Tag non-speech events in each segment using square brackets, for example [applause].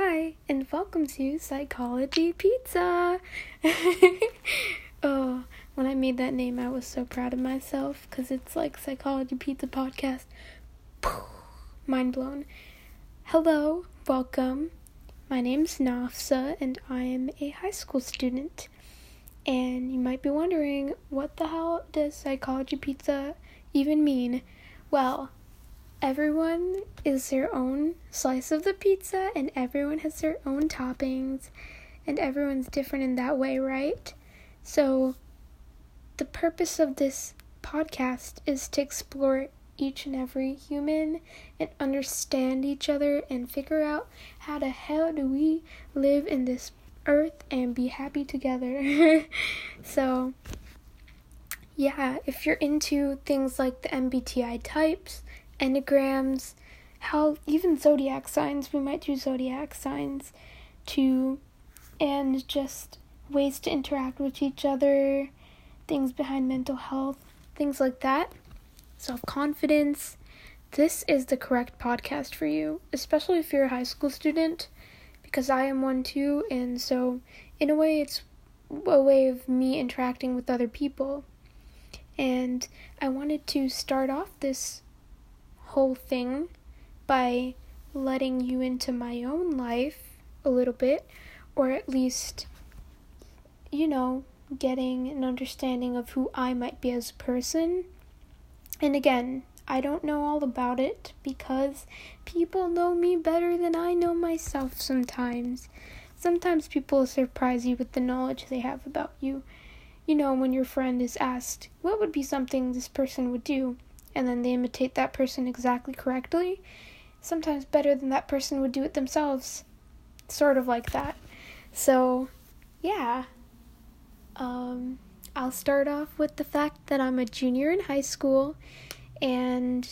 Hi, and welcome to Psychology Pizza. [laughs] oh, when I made that name, I was so proud of myself because it's like Psychology Pizza Podcast. [sighs] Mind blown. Hello, welcome. My name's Nafsa, and I am a high school student. And you might be wondering, what the hell does Psychology Pizza even mean? Well, everyone is their own slice of the pizza and everyone has their own toppings and everyone's different in that way, right? So, the purpose of this podcast is to explore each and every human and understand each other and figure out how the hell do we live in this earth and be happy together. [laughs] so, yeah, if you're into things like the MBTI types, enneagrams, how even zodiac signs, we might do zodiac signs too, and just ways to interact with each other, things behind mental health, things like that, self confidence. This is the correct podcast for you, especially if you're a high school student, because I am one too, and so in a way, it's a way of me interacting with other people. And I wanted to start off this whole thing by letting you into my own life a little bit, or at least, you know, getting an understanding of who I might be as a person. And again, I don't know all about it because people know me better than I know myself sometimes. Sometimes people surprise you with the knowledge they have about you. You know, when your friend is asked, What would be something this person would do? And then they imitate that person exactly correctly, sometimes better than that person would do it themselves. Sort of like that. So, yeah. Um, I'll start off with the fact that I'm a junior in high school and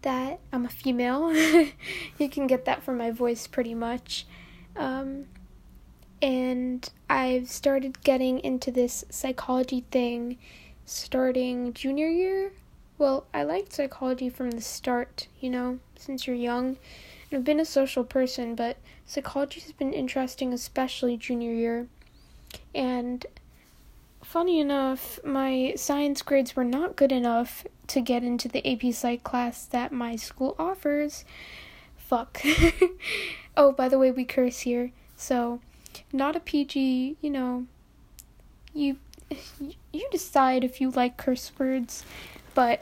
that I'm a female. [laughs] you can get that from my voice pretty much. Um, and I've started getting into this psychology thing starting junior year well, I liked psychology from the start, you know, since you're young. And I've been a social person, but psychology has been interesting, especially junior year. And funny enough, my science grades were not good enough to get into the AP Psych class that my school offers. Fuck. [laughs] oh, by the way, we curse here. So, not a PG, you know, you [laughs] you decide if you like curse words but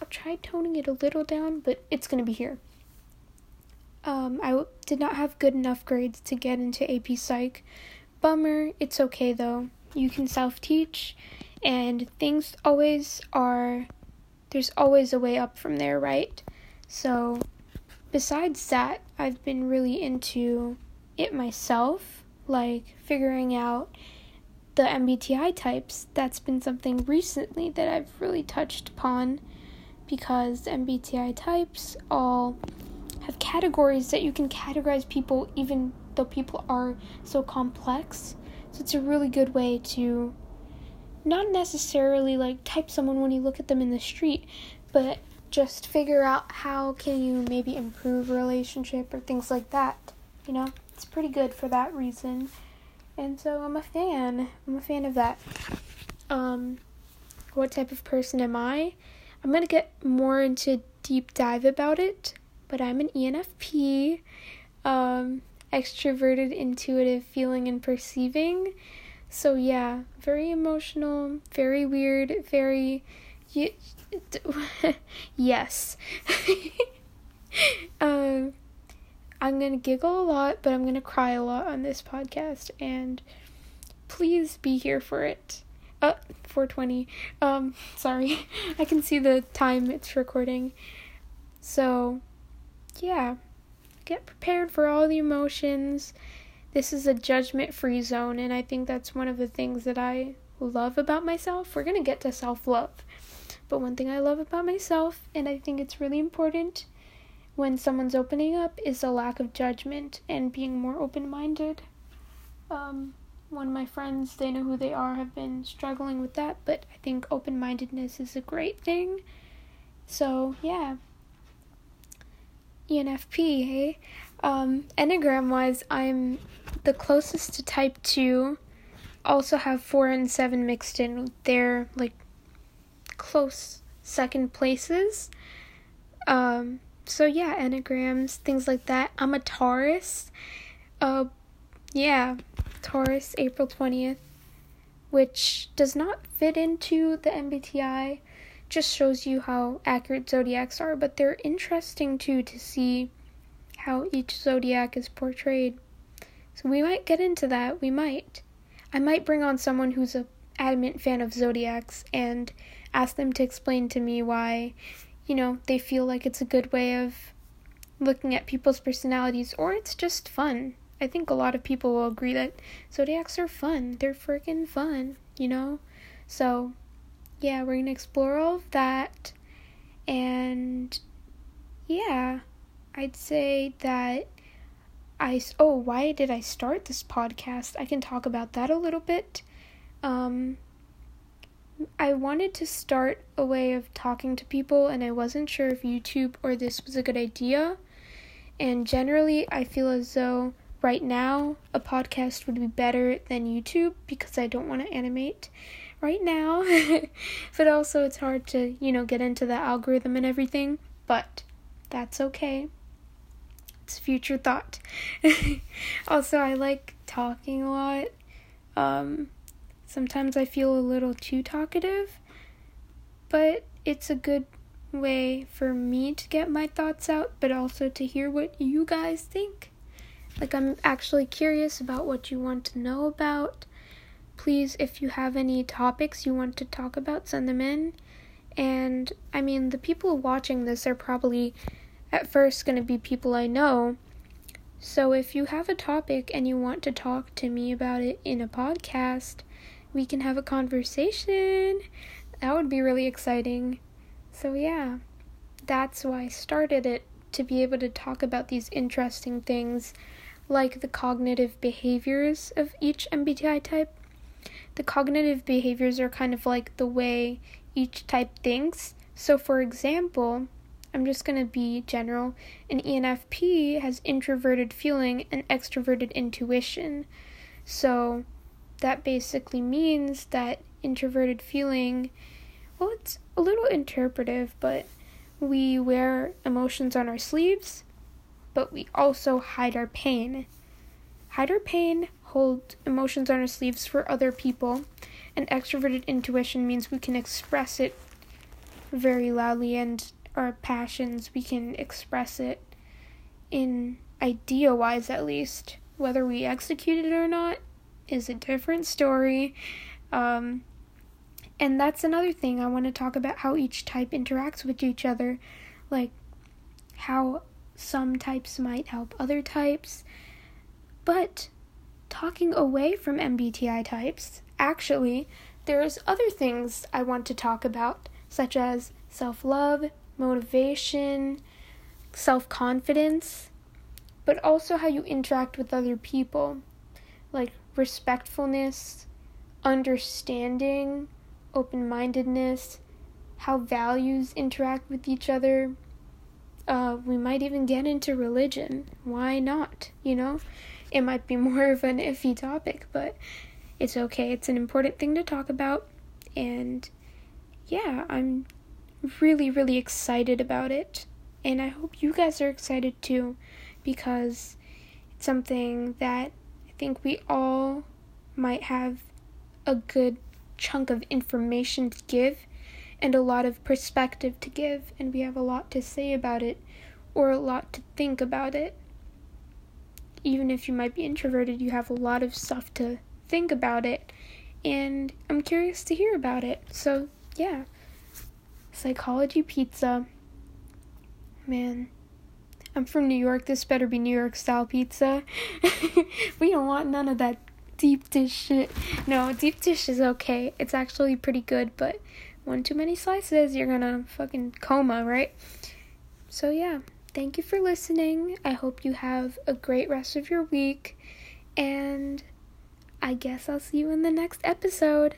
I'll try toning it a little down, but it's going to be here. Um, I w- did not have good enough grades to get into AP Psych. Bummer, it's okay though. You can self teach, and things always are, there's always a way up from there, right? So, besides that, I've been really into it myself, like figuring out the MBTI types, that's been something recently that I've really touched upon because MBTI types all have categories that you can categorize people even though people are so complex. So it's a really good way to not necessarily like type someone when you look at them in the street, but just figure out how can you maybe improve relationship or things like that. You know, it's pretty good for that reason. And so I'm a fan. I'm a fan of that. Um, what type of person am I? I'm gonna get more into deep dive about it, but I'm an ENFP, um, extroverted, intuitive, feeling and perceiving. So yeah, very emotional, very weird, very [laughs] yes. [laughs] um I'm going to giggle a lot, but I'm going to cry a lot on this podcast and please be here for it. Uh 420. Um [laughs] sorry. [laughs] I can see the time it's recording. So, yeah. Get prepared for all the emotions. This is a judgment-free zone and I think that's one of the things that I love about myself. We're going to get to self-love. But one thing I love about myself and I think it's really important when someone's opening up is a lack of judgment and being more open minded. Um, one of my friends, they know who they are, have been struggling with that, but I think open mindedness is a great thing. So, yeah. ENFP, hey? Um, Enneagram wise, I'm the closest to type 2. Also have 4 and 7 mixed in. They're like close second places. Um, so yeah, Enneagrams, things like that. I'm a Taurus. Uh, yeah, Taurus, April 20th, which does not fit into the MBTI. Just shows you how accurate zodiacs are, but they're interesting too to see how each zodiac is portrayed. So we might get into that. We might. I might bring on someone who's a adamant fan of zodiacs and ask them to explain to me why, you know, they feel like it's a good way of looking at people's personalities or it's just fun. I think a lot of people will agree that zodiacs are fun. They're freaking fun, you know? So, yeah, we're to explore all of that. And yeah, I'd say that I oh, why did I start this podcast? I can talk about that a little bit. Um I wanted to start a way of talking to people and I wasn't sure if YouTube or this was a good idea. And generally, I feel as though right now a podcast would be better than YouTube because I don't want to animate right now. [laughs] but also, it's hard to, you know, get into the algorithm and everything. But that's okay. It's future thought. [laughs] also, I like talking a lot. Um, sometimes I feel a little too talkative, but it's a good way for me to get my thoughts out, but also to hear what you guys think. Like, I'm actually curious about what you want to know about. Please, if you have any topics you want to talk about, send them in. And I mean, the people watching this are probably at first going to be people I know. So if you have a topic and you want to talk to me about it in a podcast, we can have a conversation. That would be really exciting. So, yeah, that's why I started it to be able to talk about these interesting things like the cognitive behaviors of each MBTI type. The cognitive behaviors are kind of like the way each type thinks. So, for example, I'm just going to be general. An ENFP has introverted feeling and extroverted intuition. So, that basically means that introverted feeling, well, it's a little interpretive, but we wear emotions on our sleeves but we also hide our pain. Hide our pain, hold emotions on our sleeves for other people, and extroverted intuition means we can express it very loudly and our passions, we can express it in idea wise at least. Whether we execute it or not is a different story. Um, and that's another thing I want to talk about how each type interacts with each other. Like, how some types might help other types. But talking away from MBTI types, actually, there's other things I want to talk about, such as self love, motivation, self confidence, but also how you interact with other people, like respectfulness, understanding, open mindedness, how values interact with each other, uh, we might even get into religion. Why not? You know? It might be [laughs] more of an iffy topic, but it's okay. It's an important thing to talk about. And yeah, I'm really, really excited about it. And I hope you guys are excited too, because it's something that think we all might have a good chunk of information to give and a lot of perspective to give, and we have a lot to say about it or a lot to think about it. Even if you might be introverted, you have a lot of stuff to think about it, and I'm curious to hear about it. So, yeah. Psychology pizza. Man, I'm from New York. This better be New York style pizza. [laughs] we don't want none of that deep dish shit. No, deep dish is okay. It's actually pretty good, but one too many slices, you're gonna fucking coma, right? So, yeah, thank you for listening. I hope you have a great rest of your week, and I guess I'll see you in the next episode.